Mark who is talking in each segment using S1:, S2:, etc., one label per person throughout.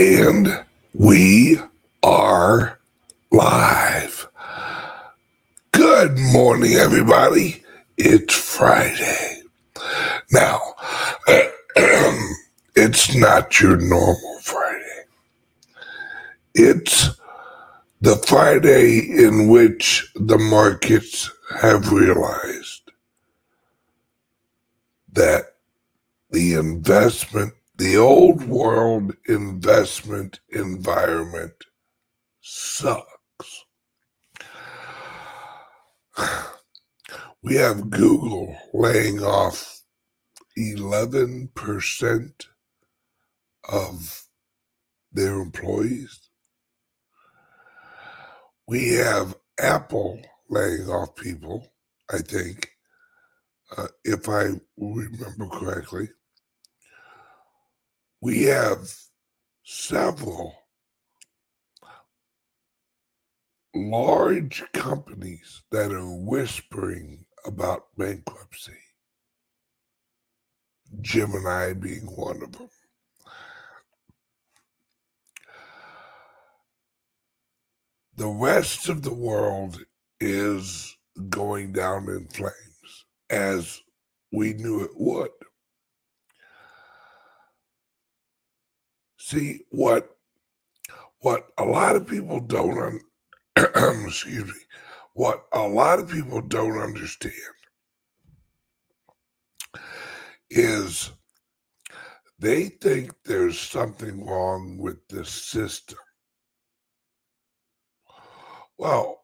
S1: And we are live. Good morning, everybody. It's Friday. Now, it's not your normal Friday. It's the Friday in which the markets have realized that the investment, the old world investment environment sucks. We have Google laying off 11% of their employees. We have Apple laying off people, I think, uh, if I remember correctly. We have several large companies that are whispering about bankruptcy, Gemini being one of them. The rest of the world is going down in flames as we knew it would. See what what a lot of people don't un- excuse me what a lot of people don't understand is they think there's something wrong with the system. Well,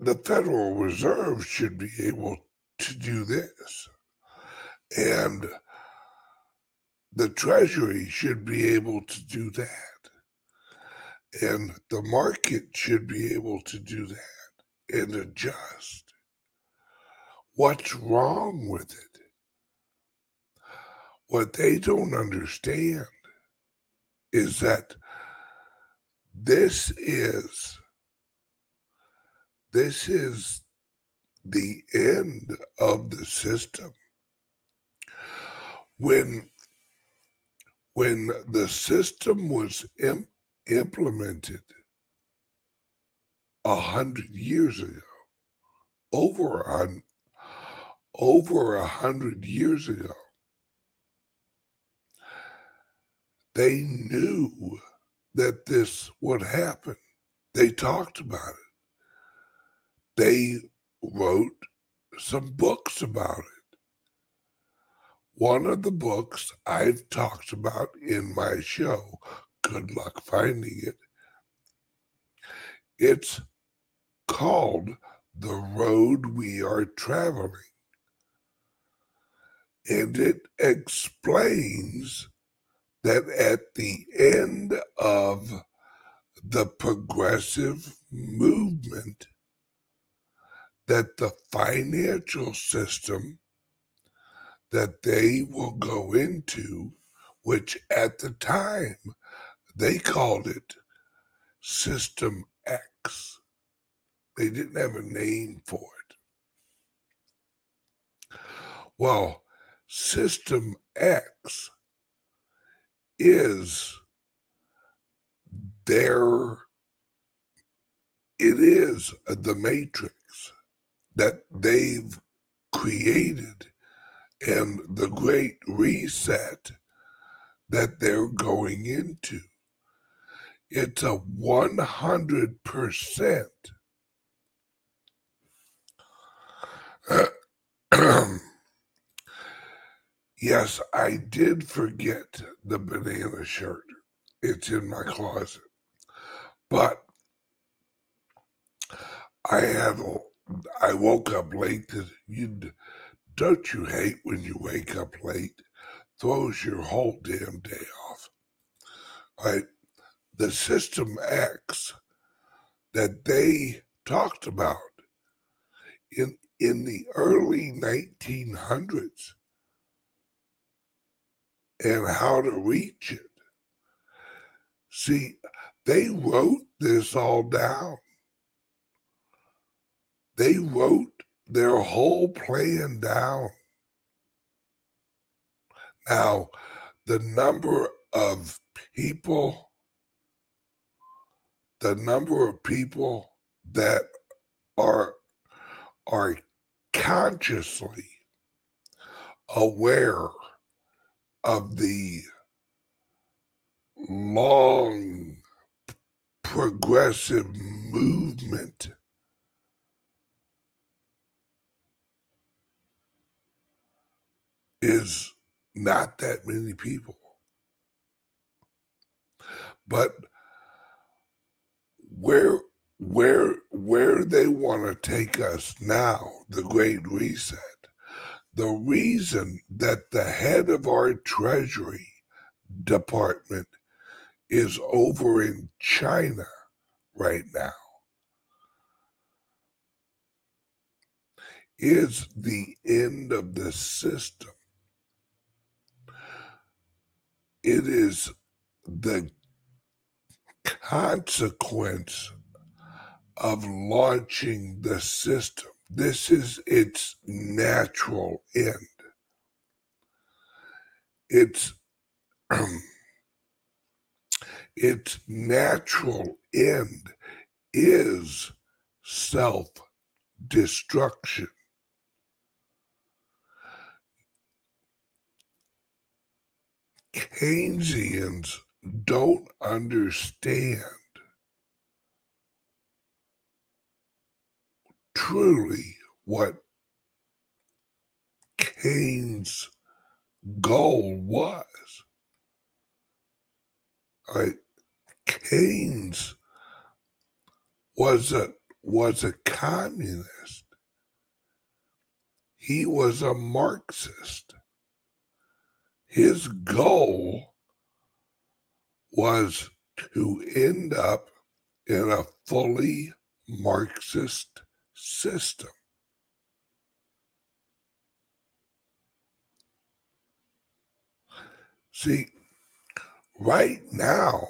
S1: the Federal Reserve should be able to do this. And the Treasury should be able to do that. And the market should be able to do that and adjust. What's wrong with it? What they don't understand is that this is this is the end of the system. When when the system was im- implemented a hundred years ago, over a over a hundred years ago, they knew that this would happen. They talked about it. They wrote some books about it. One of the books I've talked about in my show, good luck finding it. It's called The Road We Are Traveling. And it explains that at the end of the progressive movement, that the financial system that they will go into, which at the time they called it System X. They didn't have a name for it. Well, System X is their, it is the matrix that they've created and the great reset that they're going into. It's a 100%. yes, I did forget the banana shirt. It's in my closet. But I had I woke up late. You don't you hate when you wake up late? Throws your whole damn day off. Right? The System X that they talked about in in the early 1900s and how to reach it. See, they wrote this all down. They wrote their whole plan down. Now, the number of people, the number of people that are are consciously aware of the long progressive movement is not that many people. But where where where they want to take us now, the Great Reset, the reason that the head of our Treasury Department is over in China right now is the end of the system. It is the consequence of launching the system. This is its natural end. It's its natural end is self destruction. Keynesians don't understand truly what Keynes' goal was. Right? Keynes was a was a communist. He was a Marxist. His goal was to end up in a fully Marxist system. See, right now,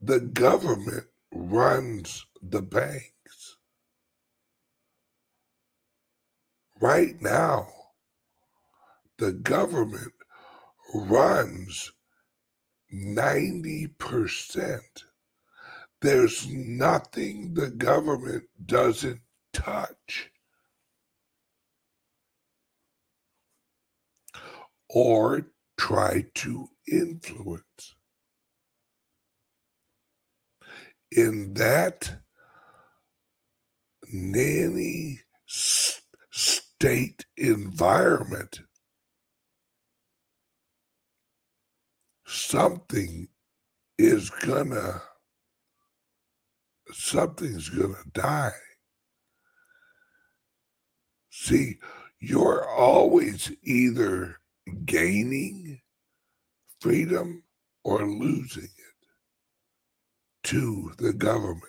S1: the government runs the banks. Right now, the government runs 90%. There's nothing the government doesn't touch or try to influence. In that nanny state environment, something is gonna something's gonna die. See, you're always either gaining freedom or losing it to the government.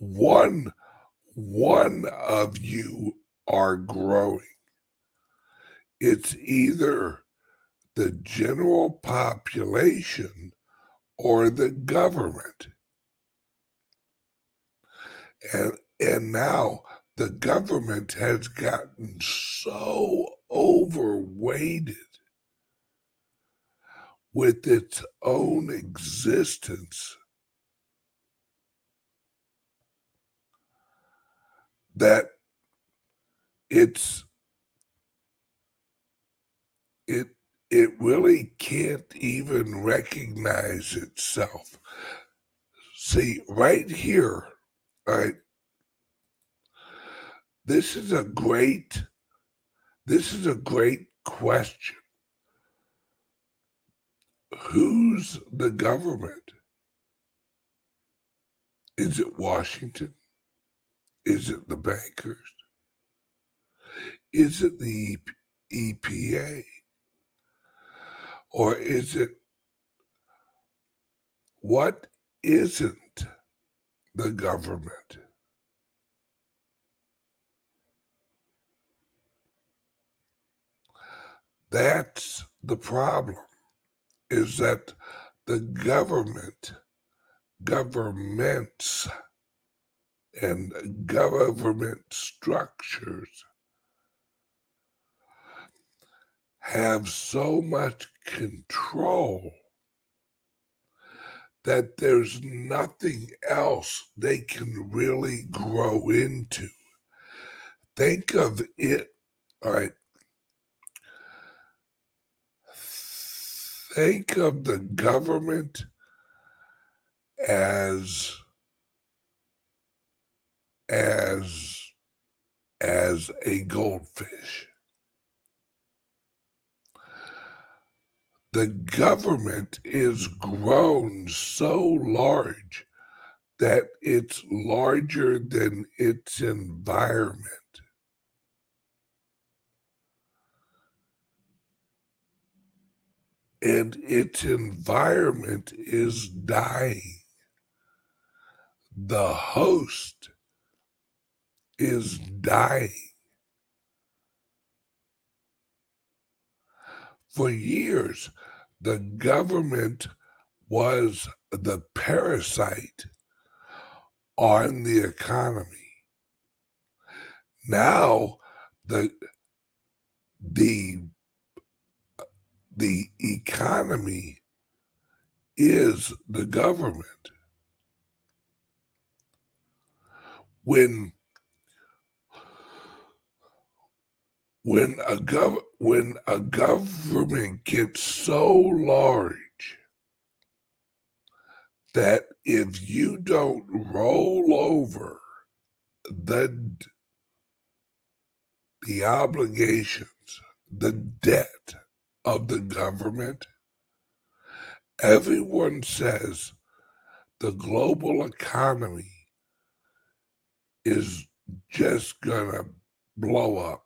S1: One one of you are growing. It's either the general population or the government. And and now the government has gotten so overweighted with its own existence that it's it it really can't even recognize itself. See, right here, right, this is a great, this is a great question. Who's the government? Is it Washington? Is it the bankers? Is it the EPA? Or is it what isn't the government? That's the problem, is that the government, governments, and government structures have so much control that there's nothing else they can really grow into. Think of it, all right. Think of the government as as as a goldfish. The government is grown so large that it's larger than its environment. And its environment is dying. The host is dying. For years, the government was the parasite on the economy. Now, the the the economy is the government. When when a gov when a government gets so large that if you don't roll over the the obligations, the debt of the government, everyone says the global economy is just gonna blow up.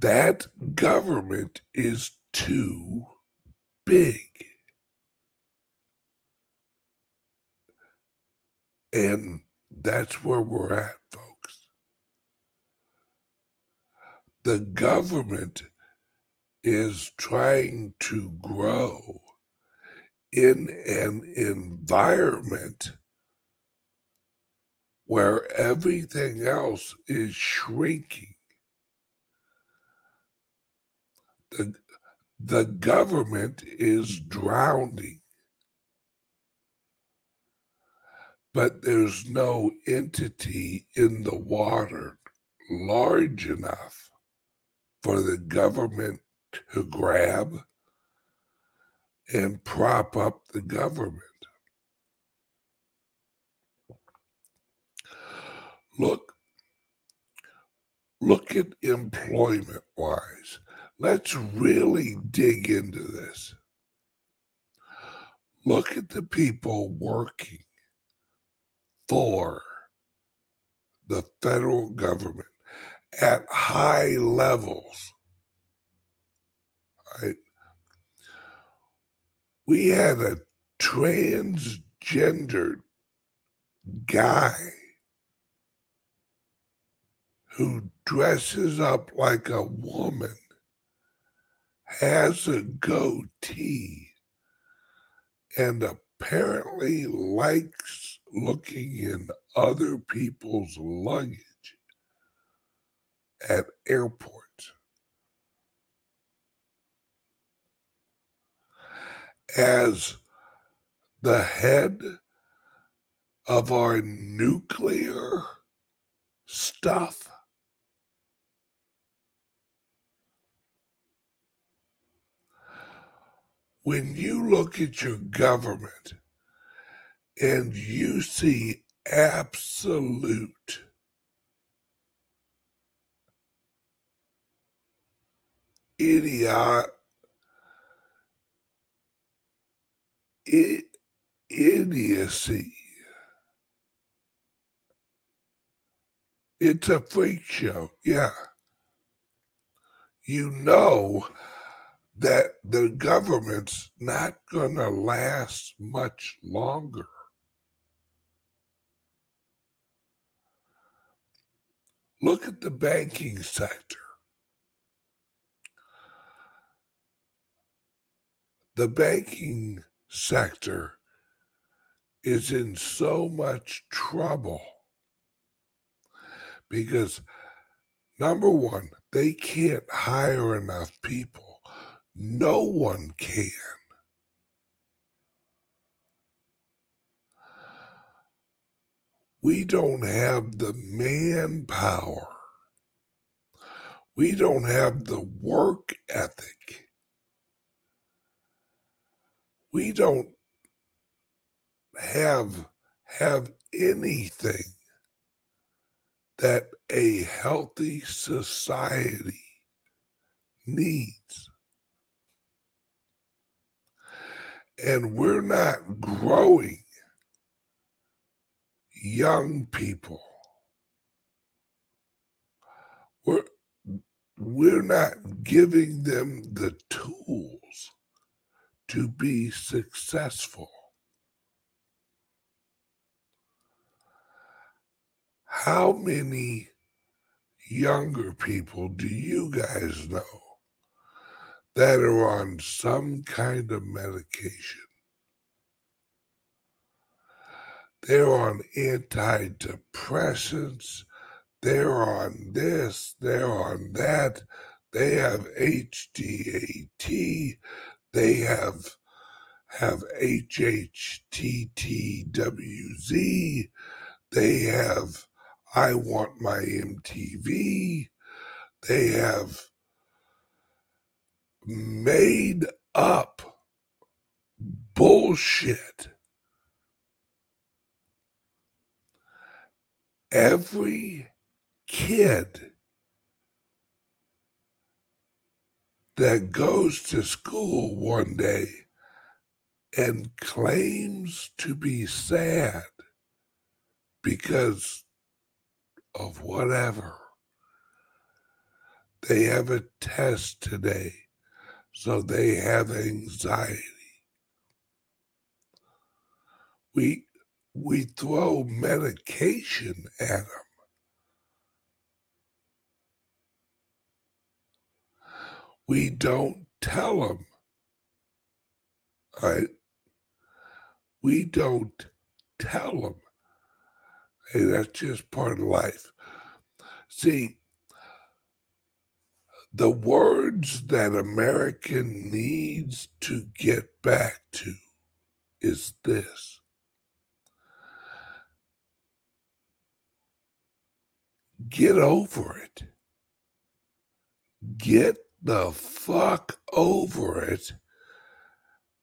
S1: That government is too big. And that's where we're at, folks. The government is trying to grow in an environment where everything else is shrinking. The, the government is drowning. But there's no entity in the water large enough for the government to grab and prop up the government. Look, look at employment wise. Let's really dig into this. Look at the people working for the federal government at high levels. Right? We had a transgendered guy who dresses up like a woman has a goatee and apparently likes looking in other people's luggage at airports. As the head of our nuclear stuff when you look at your government and you see absolute idiot idiocy. It's a freak show, yeah. You know that the government's not going to last much longer. Look at the banking sector. The banking sector is in so much trouble because Number one, they can't hire enough people. No one can. We don't have the manpower. We don't have the work ethic. We don't have have anything that a healthy society needs. And we're not growing young people. We're, we're not giving them the tools to be successful. How many younger people do you guys know that are on some kind of medication? They're on antidepressants. They're on this. They're on that. They have HDAT. They have have HHTTWZ. They have I want my MTV. They have made up bullshit every kid that goes to school one day and claims to be sad because of whatever. They have a test today, so they have anxiety. We we throw medication at them. We don't tell them, right? We don't tell them, hey, that's just part of life. See, the words that American needs to get back to is this Get over it. Get the fuck over it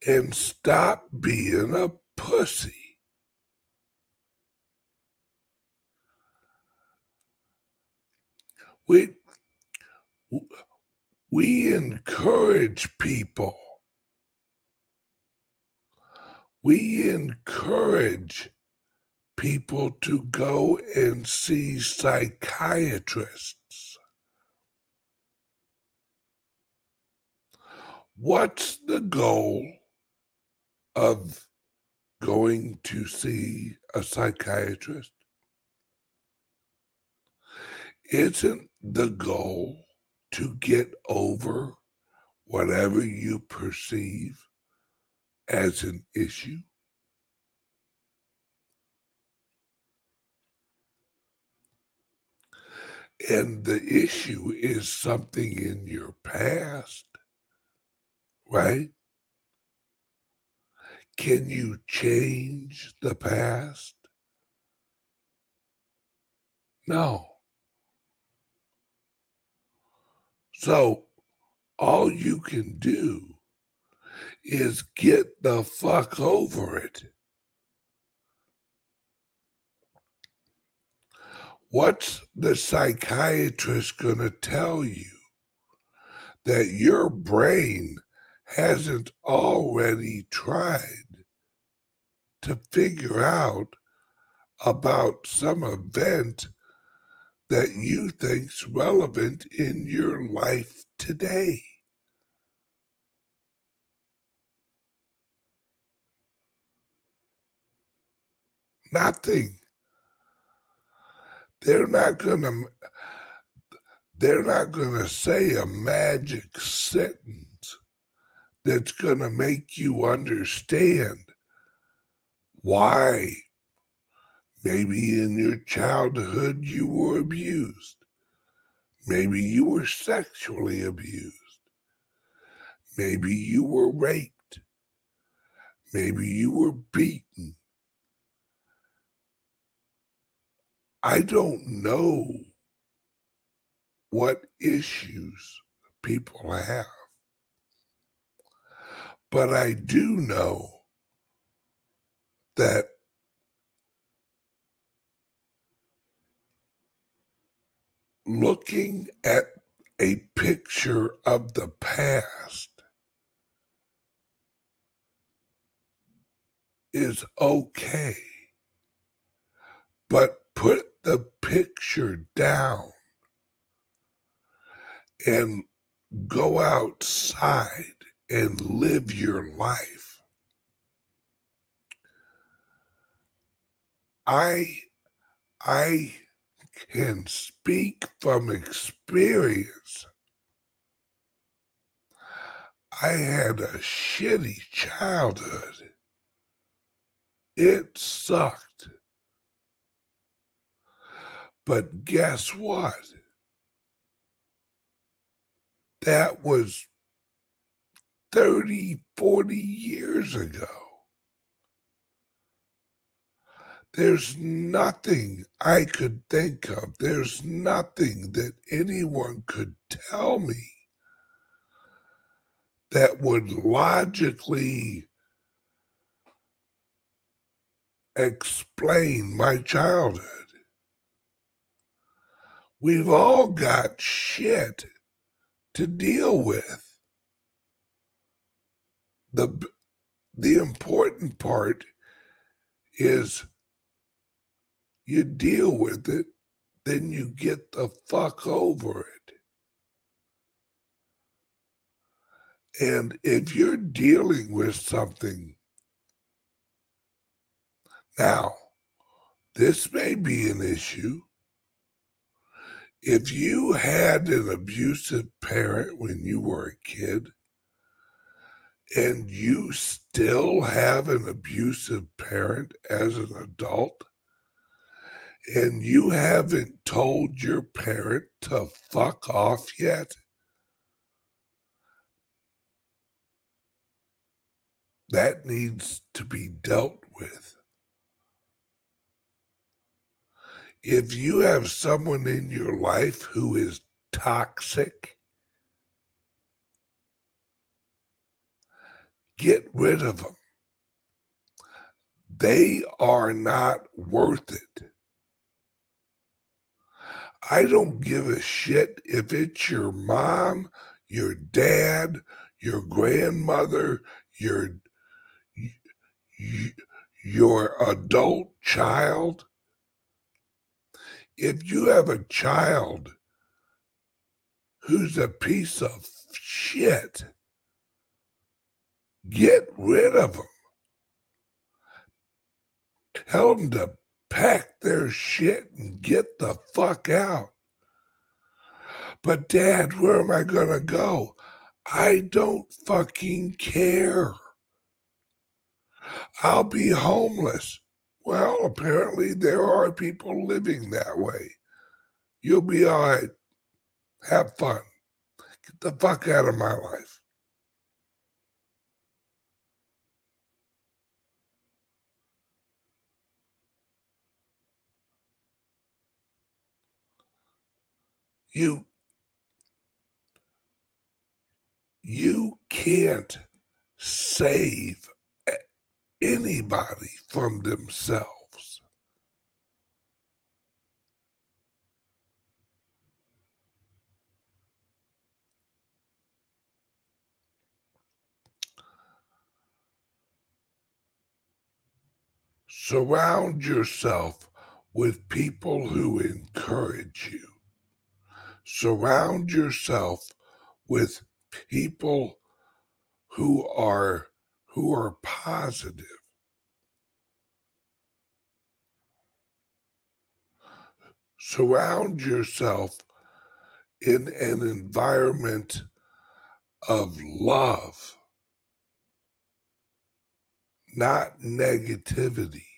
S1: and stop being a pussy. We, we encourage people. We encourage people to go and see psychiatrists. What's the goal of going to see a psychiatrist? Isn't the goal to get over whatever you perceive as an issue? and the issue is something in your past, right? Can you change the past? No. So all you can do is get the fuck over it. What's the psychiatrist going to tell you that your brain hasn't already tried to figure out about some event that you think's relevant in your life today? Nothing. They're not to they're not to say a magic sentence that's to make you understand why maybe in your childhood you were abused. Maybe you were sexually abused. Maybe you were raped. Maybe you were beaten. I don't know what issues people have. But I do know that looking at a picture of the past is okay. But put the picture down and go outside and live your life. I I can speak from experience. I had a shitty childhood. It sucked. But guess what? That was 30, 40 years ago. There's nothing I could think of. There's nothing that anyone could tell me that would logically explain my childhood. We've all got shit to deal with. The the important part is you deal with it, then you get the fuck over it. And if you're dealing with something, now, this may be an issue. If you had an abusive parent when you were a kid, and you still have an abusive parent as an adult, and you haven't told your parent to fuck off yet, that needs to be dealt with. If you have someone in your life who is toxic, get rid of them. They are not worth it. I don't give a shit if it's your mom, your dad, your grandmother, your your adult child. If you have a child who's a piece of shit, get rid of them. Tell them to pack their shit and get the fuck out. But, Dad, where am I going to go? I don't fucking care. I'll be homeless. Well, apparently there are people living that way. You'll be all right. Have fun. Get the fuck out of my life. You you can't save anybody from themselves. Surround yourself with people who encourage you surround yourself with people who are who are positive. Surround yourself in an environment of love not negativity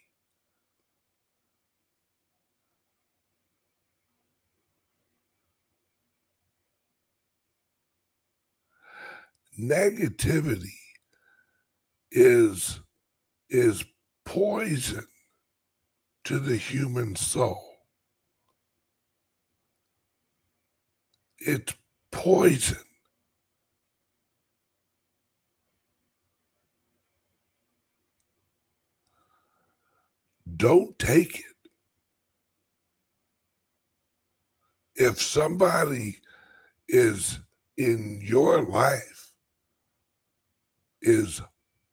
S1: negativity is is poison to the human soul. It's poison. Don't take it. If somebody is in your life is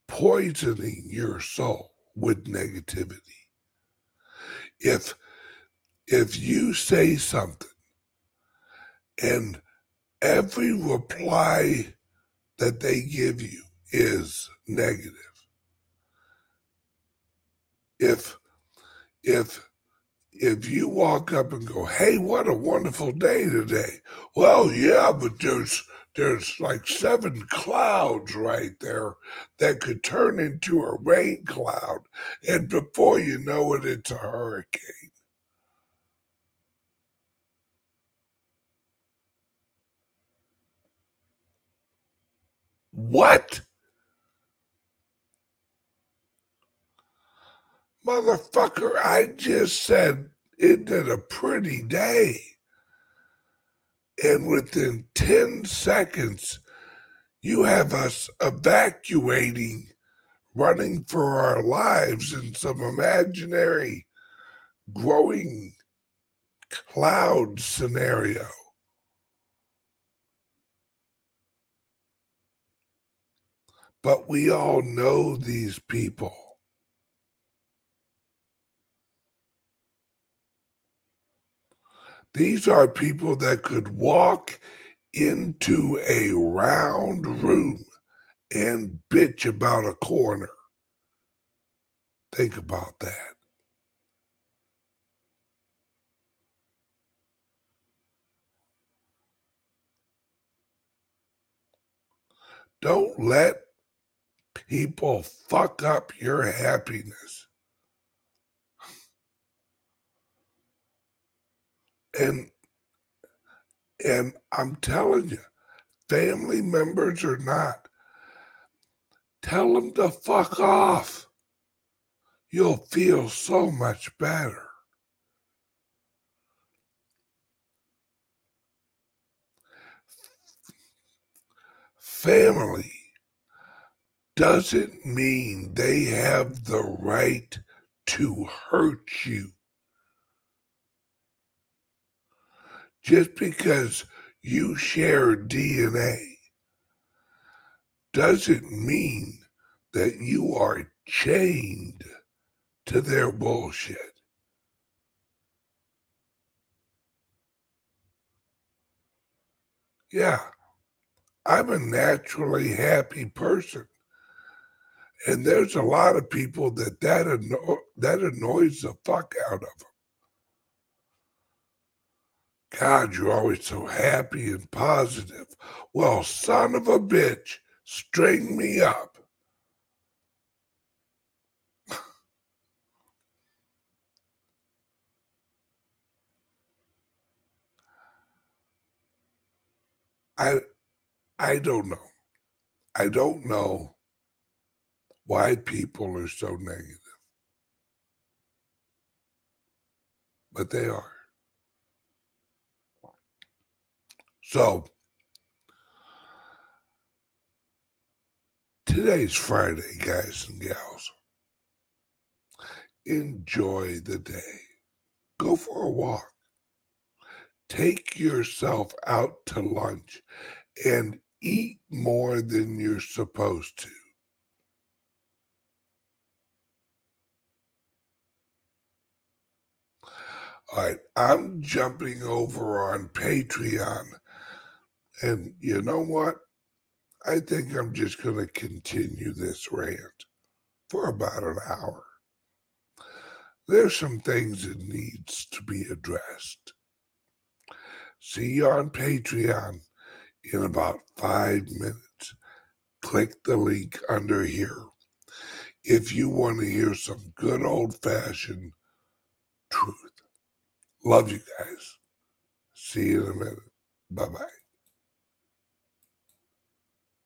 S1: poisoning your soul with negativity. If if you say something and every reply that they give you is negative. If if if you walk up and go, "Hey, what a wonderful day today," well, yeah, but there's there's like seven clouds right there that could turn into a rain cloud, and before you know it, it's a hurricane. What? Motherfucker, I just said it did a pretty day. And within 10 seconds, you have us evacuating, running for our lives in some imaginary growing cloud scenario. But we all know these people. These are people that could walk into a round room and bitch about a corner. Think about that. Don't let people fuck up your happiness. And and I'm telling you, family members or not, tell them to fuck off. You'll feel so much better. Family doesn't mean they have the right to hurt you. Just because you share DNA doesn't mean that you are chained to their bullshit. Yeah, I'm a naturally happy person. And there's a lot of people that that, anno- that annoys the fuck out of them. God, you're always so happy and positive. Well, son of a bitch, string me up. I I don't know. I don't know why people are so negative. But they are. So today's Friday, guys and gals. Enjoy the day. Go for a walk. Take yourself out to lunch and eat more than you're supposed to. All right, I'm jumping over on Patreon. And you know what? I think I'm just going to continue this rant for about an hour. There's some things that needs to be addressed. See you on Patreon in about five minutes. Click the link under here if you want to hear some good old fashioned truth. Love you guys. See you in a minute. Bye bye.